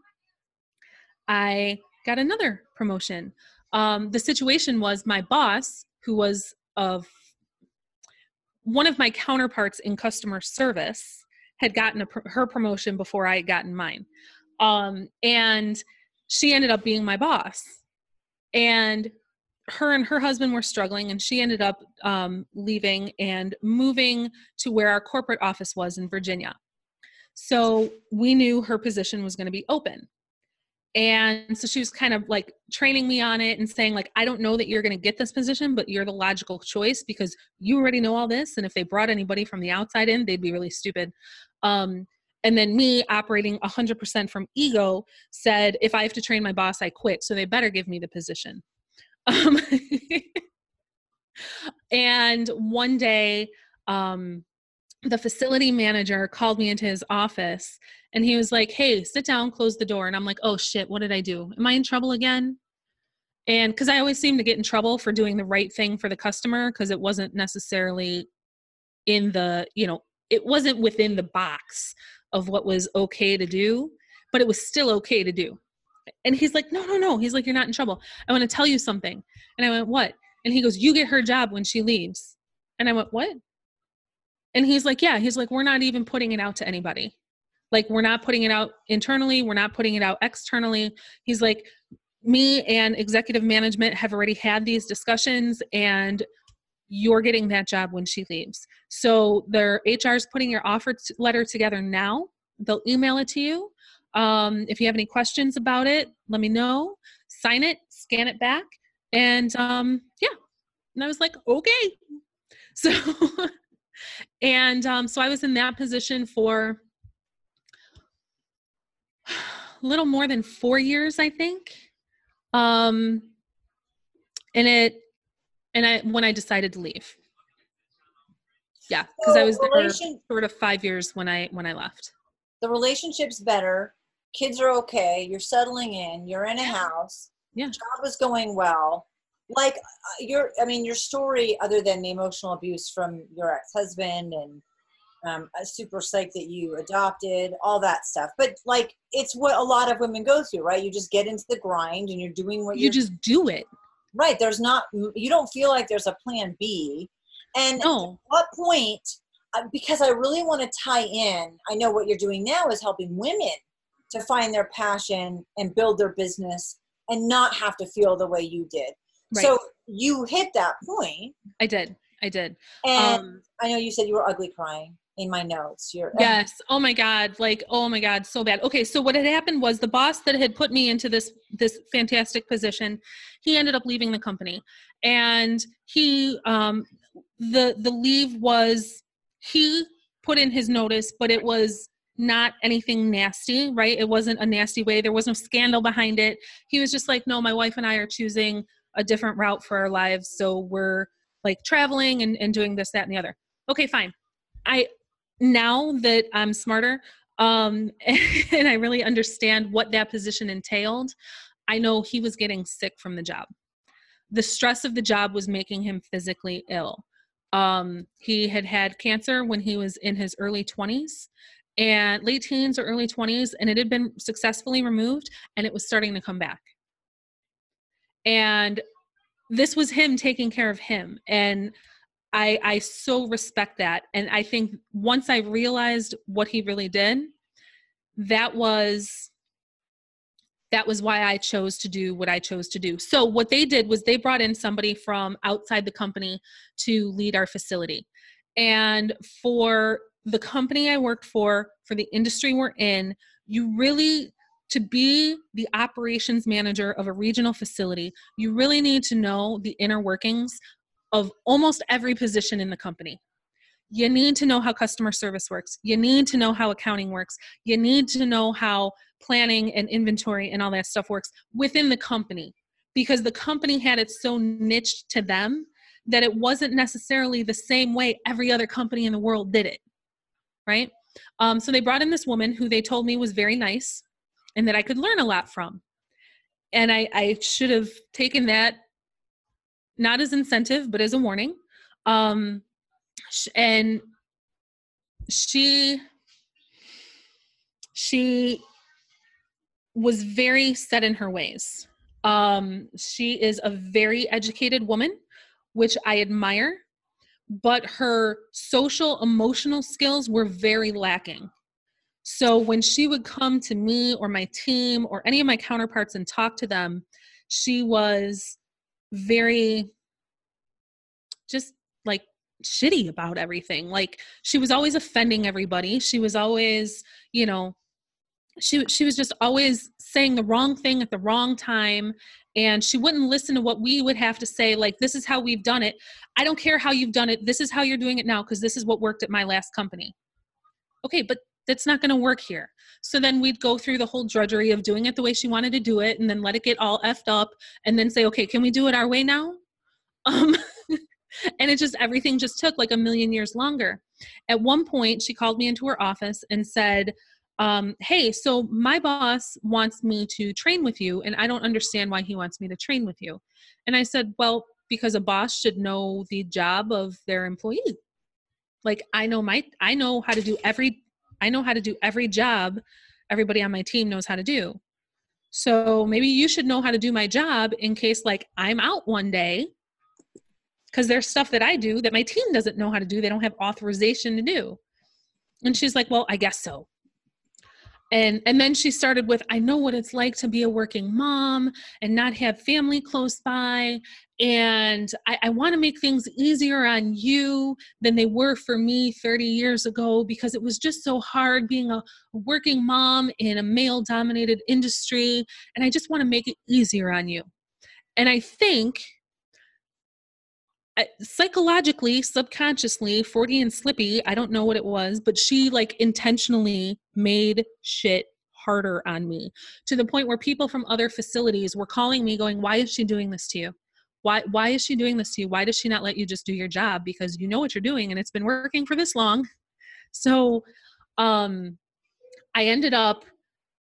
I got another promotion. Um, the situation was my boss, who was of one of my counterparts in customer service, had gotten a, her promotion before I had gotten mine. Um, and she ended up being my boss. And her and her husband were struggling and she ended up um, leaving and moving to where our corporate office was in virginia so we knew her position was going to be open. And so she was kind of like training me on it and saying like i don't know that you're going to get this position but you're the logical choice because you already know all this and if they brought anybody from the outside in they'd be really stupid. Um, and then me operating 100% from ego said if i have to train my boss i quit so they better give me the position. Um, and one day, um, the facility manager called me into his office and he was like, Hey, sit down, close the door. And I'm like, Oh shit, what did I do? Am I in trouble again? And because I always seem to get in trouble for doing the right thing for the customer because it wasn't necessarily in the, you know, it wasn't within the box of what was okay to do, but it was still okay to do. And he's like, no, no, no. He's like, you're not in trouble. I want to tell you something. And I went, what? And he goes, you get her job when she leaves. And I went, what? And he's like, yeah. He's like, we're not even putting it out to anybody. Like, we're not putting it out internally. We're not putting it out externally. He's like, me and executive management have already had these discussions and you're getting that job when she leaves. So their HR is putting your offer letter together now. They'll email it to you. Um, if you have any questions about it, let me know. Sign it, scan it back, and um, yeah. And I was like, okay. So, and um, so I was in that position for a little more than four years, I think. Um, and it, and I when I decided to leave. Yeah, because so I was there sort of five years when I when I left. The relationship's better. Kids are okay. You're settling in. You're in a house. Yeah. Job is going well like uh, your i mean your story other than the emotional abuse from your ex-husband and um, a super psych that you adopted all that stuff but like it's what a lot of women go through right you just get into the grind and you're doing what you just do it right there's not you don't feel like there's a plan b and no. at what point uh, because i really want to tie in i know what you're doing now is helping women to find their passion and build their business and not have to feel the way you did. Right. So you hit that point. I did. I did. And um, I know you said you were ugly crying in my notes. You're Yes. Oh my god. Like oh my god, so bad. Okay, so what had happened was the boss that had put me into this this fantastic position, he ended up leaving the company. And he um the the leave was he put in his notice, but it was not anything nasty, right? It wasn't a nasty way. There was no scandal behind it. He was just like, no, my wife and I are choosing a different route for our lives. So we're like traveling and, and doing this, that, and the other. Okay, fine. I now that I'm smarter um, and I really understand what that position entailed, I know he was getting sick from the job. The stress of the job was making him physically ill. Um, he had had cancer when he was in his early 20s and late teens or early 20s and it had been successfully removed and it was starting to come back and this was him taking care of him. And i i so respect that. And i think once i realized what he really did that was that was why i chose to do what i chose to do. So what they did was they brought in somebody from outside the company to lead our facility. And for the company I worked for, for the industry we're in, You really, to be the operations manager of a regional facility, you really need to know the inner workings of almost every position in the company. You need to know how customer service works. You need to know how accounting works. You need to know how planning and inventory and all that stuff works within the company because the company had it so niched to them that it wasn't necessarily the same way every other company in the world did it. Right? Um, so they brought in this woman who they told me was very nice and that I could learn a lot from. And I, I should have taken that not as incentive, but as a warning. Um, and she she was very set in her ways. Um, she is a very educated woman, which I admire, but her social emotional skills were very lacking. So when she would come to me or my team or any of my counterparts and talk to them, she was very just like shitty about everything. Like she was always offending everybody. She was always, you know, she she was just always saying the wrong thing at the wrong time and she wouldn't listen to what we would have to say like this is how we've done it i don't care how you've done it this is how you're doing it now because this is what worked at my last company okay but that's not going to work here so then we'd go through the whole drudgery of doing it the way she wanted to do it and then let it get all effed up and then say okay can we do it our way now um and it just everything just took like a million years longer at one point she called me into her office and said um, hey, so my boss wants me to train with you, and I don't understand why he wants me to train with you. And I said, well, because a boss should know the job of their employee. Like I know my, I know how to do every, I know how to do every job everybody on my team knows how to do. So maybe you should know how to do my job in case like I'm out one day because there's stuff that I do that my team doesn't know how to do. They don't have authorization to do. And she's like, well, I guess so and and then she started with i know what it's like to be a working mom and not have family close by. And i, I want to make things easier on you than they were for me 30 years ago because it was just so hard being a working mom in a male dominated industry. And i just want to make it easier on you. And i think psychologically subconsciously 40 and slippy i don't know what it was but she like intentionally made shit harder on me to the point where people from other facilities were calling me going why is she doing this to you? Why why is she doing this to you? Why does she not let you just do your job? Because you know what you're doing and it's been working for this long. So um i ended up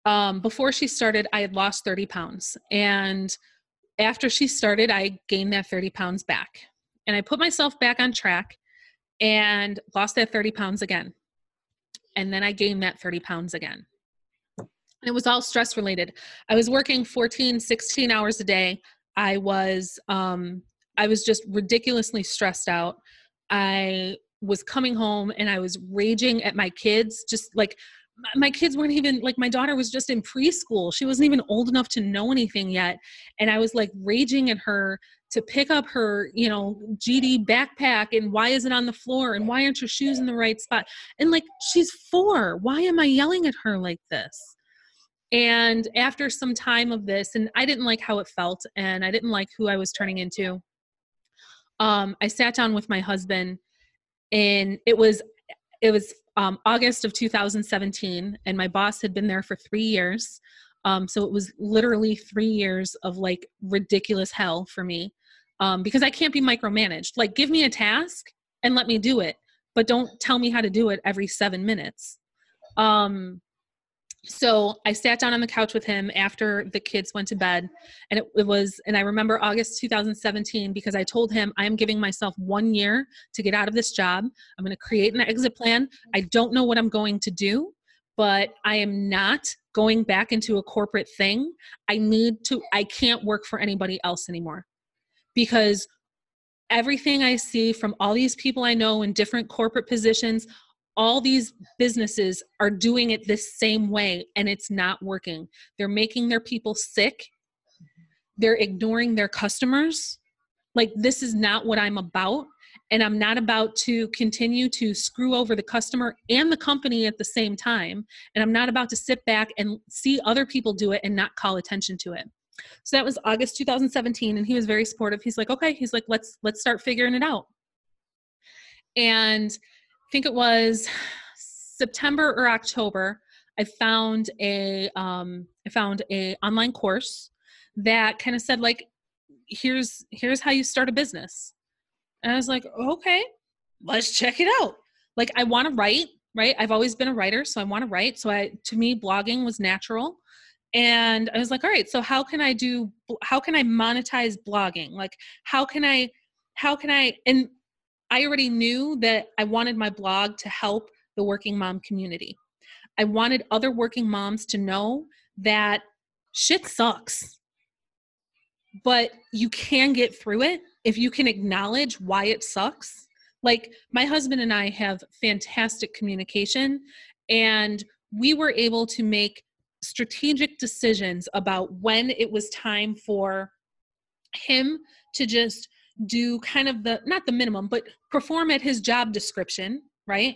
um before she started i had lost 30 pounds and after she started i gained that 30 pounds back and I put myself back on track and lost that 30 pounds again. And then I gained that 30 pounds again. And it was all stress related. I was working 14, 16 hours a day. I was um I was just ridiculously stressed out. I was coming home and I was raging at my kids, just like my kids weren't even like my daughter was just in preschool. She wasn't even old enough to know anything yet. And I was like raging at her to pick up her, you know, GD backpack and why is it on the floor and why aren't your shoes in the right spot? And like, she's four. Why am I yelling at her like this? And after some time of this, and I didn't like how it felt and I didn't like who I was turning into, um, I sat down with my husband and it was, it was um, August of 2017 and my boss had been there for three years. Um, so it was literally three years of like ridiculous hell for me um, because I can't be micromanaged. Like, give me a task and let me do it, but don't tell me how to do it every seven minutes. Um, so I sat down on the couch with him after the kids went to bed, and it, it was, and I remember August 2017 because I told him I am giving myself one year to get out of this job. I'm going to create an exit plan. I don't know what I'm going to do, but I am not going back into a corporate thing. I need to, I can't work for anybody else anymore because everything I see from all these people I know in different corporate positions, all these businesses are doing it this same way and it's not working. They're making their people sick. They're ignoring their customers. Like, this is not what I'm about. and I'm not about to continue to screw over the customer and the company at the same time. And I'm not about to sit back and see other people do it and not call attention to it. So that was August 2017 and he was very supportive. He's like, "Okay." He's like, "Let's let's start figuring it out." And think it was September or October, I found a um I found a online course that kind of said like here's here's how you start a business. And i was like okay let's check it out. Like i want to write right? I've always been a writer so i want to write. So i to me blogging was natural. And i was like all right so how can i do how can i monetize blogging? Like how can i how can i and i already knew that i wanted my blog to help the working mom community i wanted other working moms to know that shit sucks but you can get through it if you can acknowledge why it sucks. Like my husband and I have fantastic communication, and we were able to make strategic decisions about when it was time for him to just do kind of the not the minimum but perform at his job description right?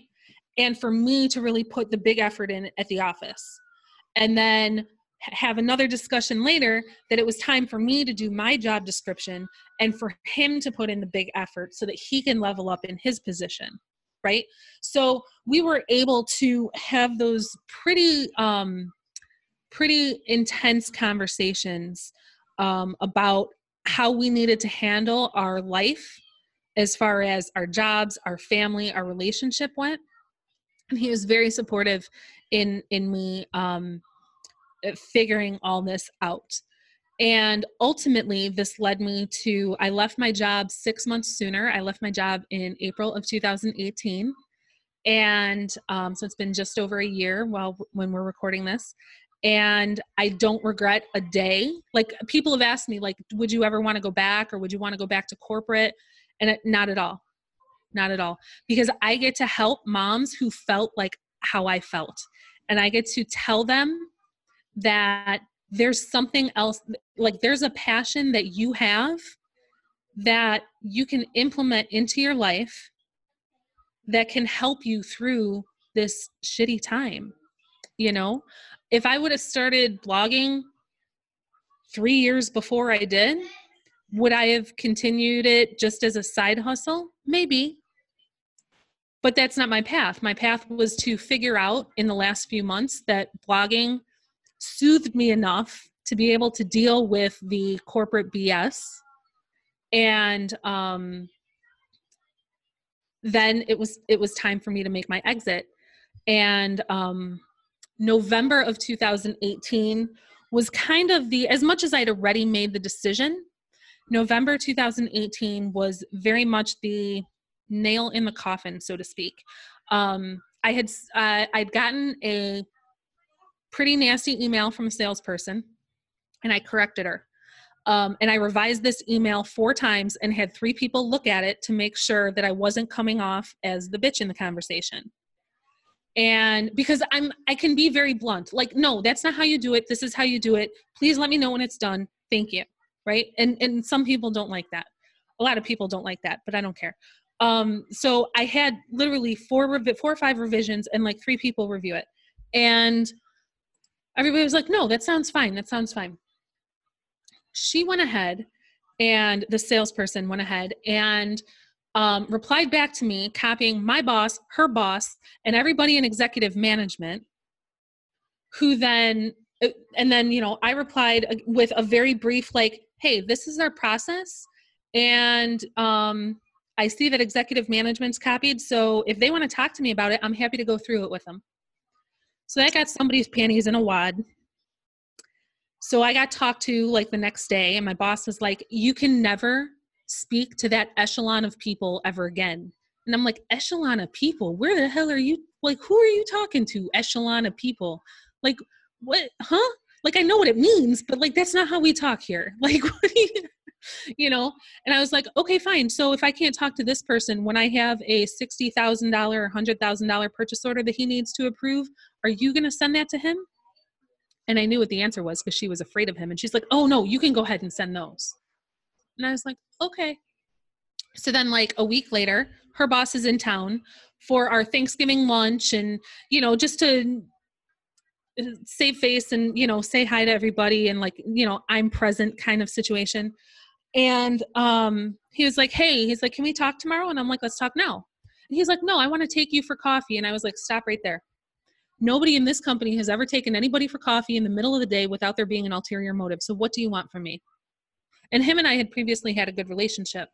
And for me to really put the big effort in at the office. And then have another discussion later that it was time for me to do my job description and for him to put in the big effort so that he can level up in his position right? So we were able to have those pretty um pretty intense conversations um about how we needed to handle our life as far as our jobs our family our relationship went and he was very supportive in in me um uh, figuring all this out. And ultimately, this led me to I left my job six months sooner. I left my job in April of 2018. And um, so it's been just over a year while when we're recording this. And I don't regret a day. Like people have asked me, like, would you ever want to go back or would you want to go back to corporate? And it, not at all. Not at all. Because I get to help moms who felt like how I felt. And I get to tell them that there's something else like there's a passion that you have that you can implement into your life that can help you through this shitty time you know if i would have started blogging 3 years before i did would i have continued it just as a side hustle maybe but that's not my path my path was to figure out in the last few months that blogging soothed me enough to be able to deal with the corporate BS. And um, then it was it was time for me to make my exit. And um, November of 2018 was kind of the as much as I'd already made the decision. November 2018 was very much the nail in the coffin, so to speak. Um, I had uh, I'd gotten a pretty nasty email from a salesperson and I corrected her. Um, and I revised this email four times and had three people look at it to make sure that I wasn't coming off as the bitch in the conversation. And because I'm, I can be very blunt, like, no, that's not how you do it. This is how you do it. Please let me know when it's done. Thank you. Right. And and some people don't like that. A lot of people don't like that, but I don't care. Um, so I had literally four, revi- four or five revisions and like three people review it. And everybody was like, no, that sounds fine. That sounds fine. She went ahead and the salesperson went ahead and um, replied back to me, copying my boss, her boss, and everybody in executive management, who then, uh, and then, you know, I replied uh, with a very brief, like, hey, this is our process. And um, I see that executive management's copied. So if they want to talk to me about it, I'm happy to go through it with them. So I got somebody's panties in a wad. So I got talked to like the next day, and my boss was like, You can never speak to that echelon of people ever again. And I'm like, Echelon of people? Where the hell are you? Like, who are you talking to? Echelon of people? Like, what? Huh? Like, I know what it means, but like, that's not how we talk here. Like, what do you? you know and i was like okay fine so if i can't talk to this person when i have a $60000 or $100000 purchase order that he needs to approve are you going to send that to him and i knew what the answer was because she was afraid of him and she's like oh no you can go ahead and send those and i was like okay So then, like a week later, her boss is in town for our Thanksgiving lunch and, you know, just to save face and, you know, say hi to everybody and like, you know, I'm present kind of situation. And um, he was like, hey, he's like, can we talk tomorrow? And I'm like, let's talk now. And he's like, no, I want to take you for coffee. And I was like, stop right there. Nobody in this company has ever taken anybody for coffee in the middle of the day without there being an ulterior motive. So what do you want from me? And him and I had previously had a good relationship.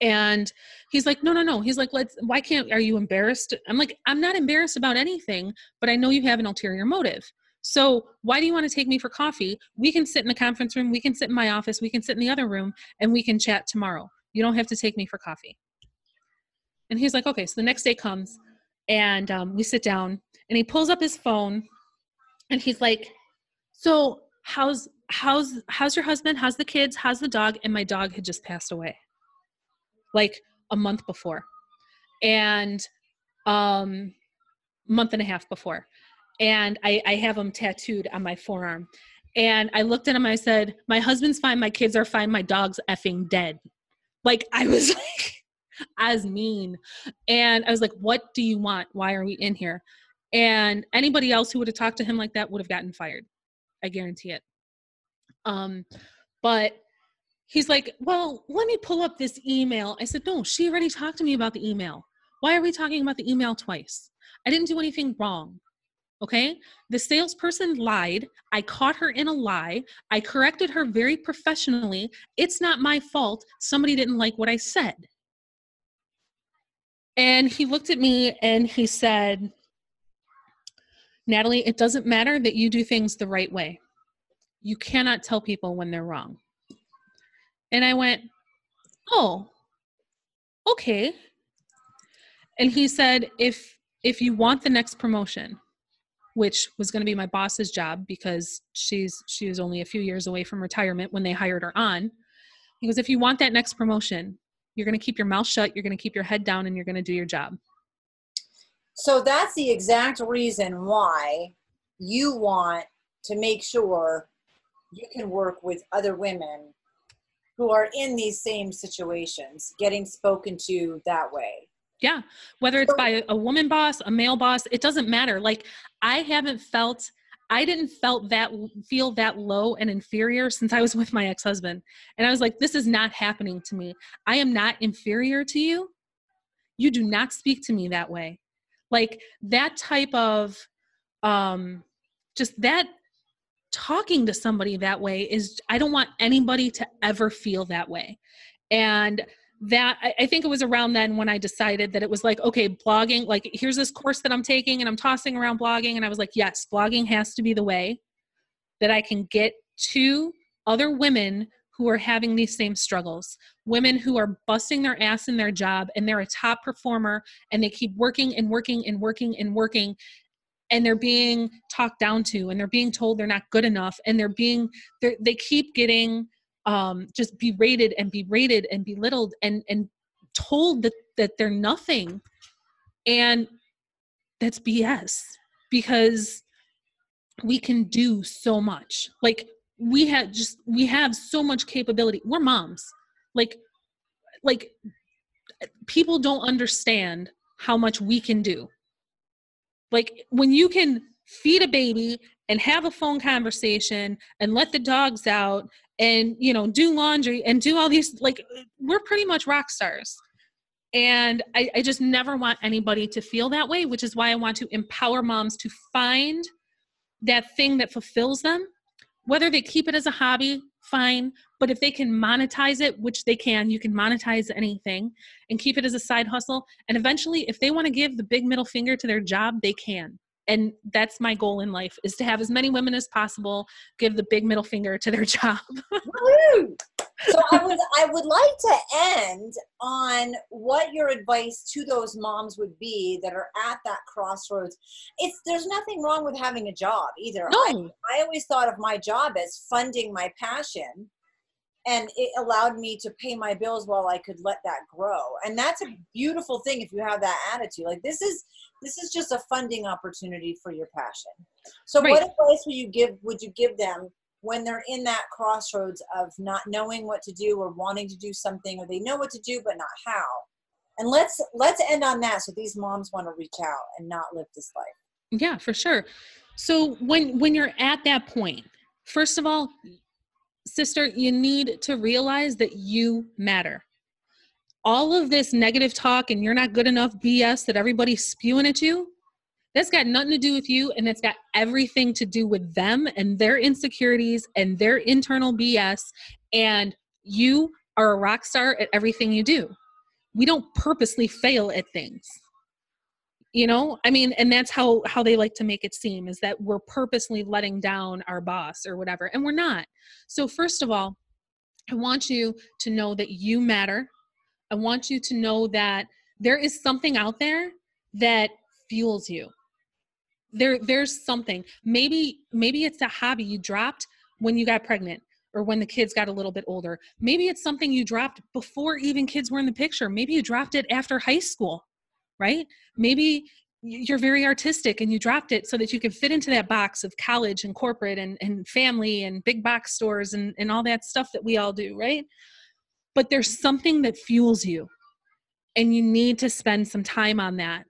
And he's like no no no. He's like let's why can't are you embarrassed? I'm like i'm not embarrassed about anything but i know you have an ulterior motive. So why do you want to take me for coffee? We can sit in the conference room we can sit in my office we can sit in the other room and we can chat tomorrow. You don't have to take me for coffee. And he's like okay. So the next day comes and um, we sit down and he pulls up his phone and he's like so how's how's how's your husband? How's the kids? How's the dog? And my dog had just passed away like a month before. And um month and a half before. And I, I have them tattooed on my forearm. And i looked at him i said my husband's fine. My kids are fine. My dog's effing dead. Like i was like as mean. And i was like what do you want? Why are we in here? And anybody else who would have talked to him like that would have gotten fired. I guarantee it um but he's like, Well, let me pull up this email. I said, No, she already talked to me about the email. Why are we talking about the email twice? I didn't do anything wrong. Okay. The salesperson lied. I caught her in a lie. I corrected her very professionally. It's not my fault. Somebody didn't like what I said. And he looked at me and he said, Natalie, it doesn't matter that you do things the right way. You cannot tell people when they're wrong. And I went, Oh, okay. And he said, if if you want the next promotion, which was going to be my boss's job because she's she was only a few years away from retirement when they hired her on. He goes, if you want that next promotion, you're going to keep your mouth shut, you're going to keep your head down, and you're going to do your job. So that's the exact reason why you want to make sure you can work with other women who are in these same situations getting spoken to that way. Yeah, whether it's by a woman boss, a male boss, it doesn't matter. Like I haven't felt I didn't felt that feel that low and inferior since I was with my ex-husband. And I was like this is not happening to me. I am not inferior to you. You do not speak to me that way. Like that type of um just that talking to somebody that way is i don't want anybody to ever feel that way. And that I, think it was around then when i decided that it was like okay blogging like here's this course that i'm taking and i'm tossing around blogging. And i was like yes blogging has to be the way that i can get to other women who are having these same struggles women who are busting their ass in their job and they're a top performer and they keep working and working and working and working and they're being talked down to and they're being told they're not good enough and they're being they're, they keep getting um, just berated and berated and belittled and and told that that they're nothing. And that's bs because we can do so much. Like we have just we have so much capability. We're moms. Like like people don't understand how much we can do like when you can feed a baby and have a phone conversation and let the dogs out and you know do laundry and do all these like we're pretty much rock stars. And I, I, just never want anybody to feel that way which is why i want to empower moms to find that thing that fulfills them whether they keep it as a hobby fine but if they can monetize it which they can you can monetize anything and keep it as a side hustle. And eventually if they want to give the big middle finger to their job they can and that's my goal in life is to have as many women as possible give the big middle finger to their job. So i would i would like to end on what your advice to those moms would be that are at that crossroads. It's there's nothing wrong with having a job either. No. I, I always thought of my job as funding my passion and it allowed me to pay my bills while i could let that grow. And that's a beautiful thing if you have that attitude. Like this is this is just a funding opportunity for your passion. So right. what advice would you give would you give them when they're in that crossroads of not knowing what to do or wanting to do something or they know what to do but not how? And let's let's end on that so these moms want to reach out and not live this life. Yeah for sure. So when when you're at that point first of all sister you need to realize that you matter all of this negative talk and you're not good enough bs that everybody's spewing at you that's got nothing to do with you and it's got everything to do with them and their insecurities and their internal bs and you are a rock star at everything you do. We don't purposely fail at things. You know? I mean and that's how how they like to make it seem is that we're purposely letting down our boss or whatever and we're not. So first of all i want you to know that you matter i want you to know that there is something out there that fuels you there there's something maybe maybe it's a hobby you dropped when you got pregnant or when the kids got a little bit older. Maybe it's something you dropped before even kids were in the picture. Maybe you dropped it after high school, right? Maybe you're very artistic and you dropped it so that you could fit into that box of college and corporate and, and family and big box stores and, and all that stuff that we all do, right? But there's something that fuels you and you need to spend some time on that.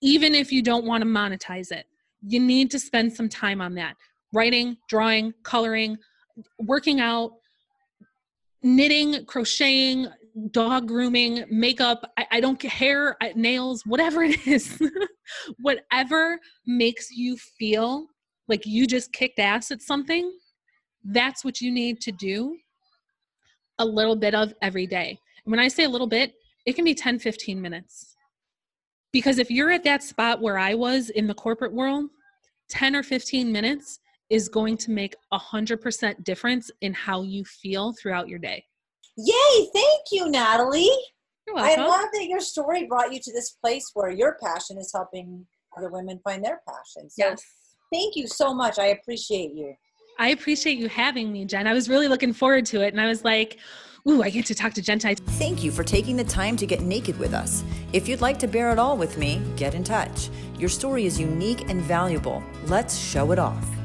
Even if you don't want to monetize it, you need to spend some time on that. Writing, drawing, coloring, working out, knitting, crocheting, dog grooming, makeup, I, I don't hair, nails, whatever it is, whatever makes you feel like you just kicked ass at something, that's what you need to do a little bit of every day. When I say a little bit, it can be 10, 15 minutes. Because if you're at that spot where I was in the corporate world, 10 or 15 minutes is going to make a hundred percent difference in how you feel throughout your day. Yay! Thank you, Natalie. I love that your story brought you to this place where your passion is helping other women find their passion. So yes. Thank you so much. I appreciate you. I appreciate you having me, Jen. I was really looking forward to it, and I was like, Ooh, I get to talk to Gentai. Thank you for taking the time to get naked with us. If you'd like to bear it all with me, get in touch. Your story is unique and valuable. Let's show it off.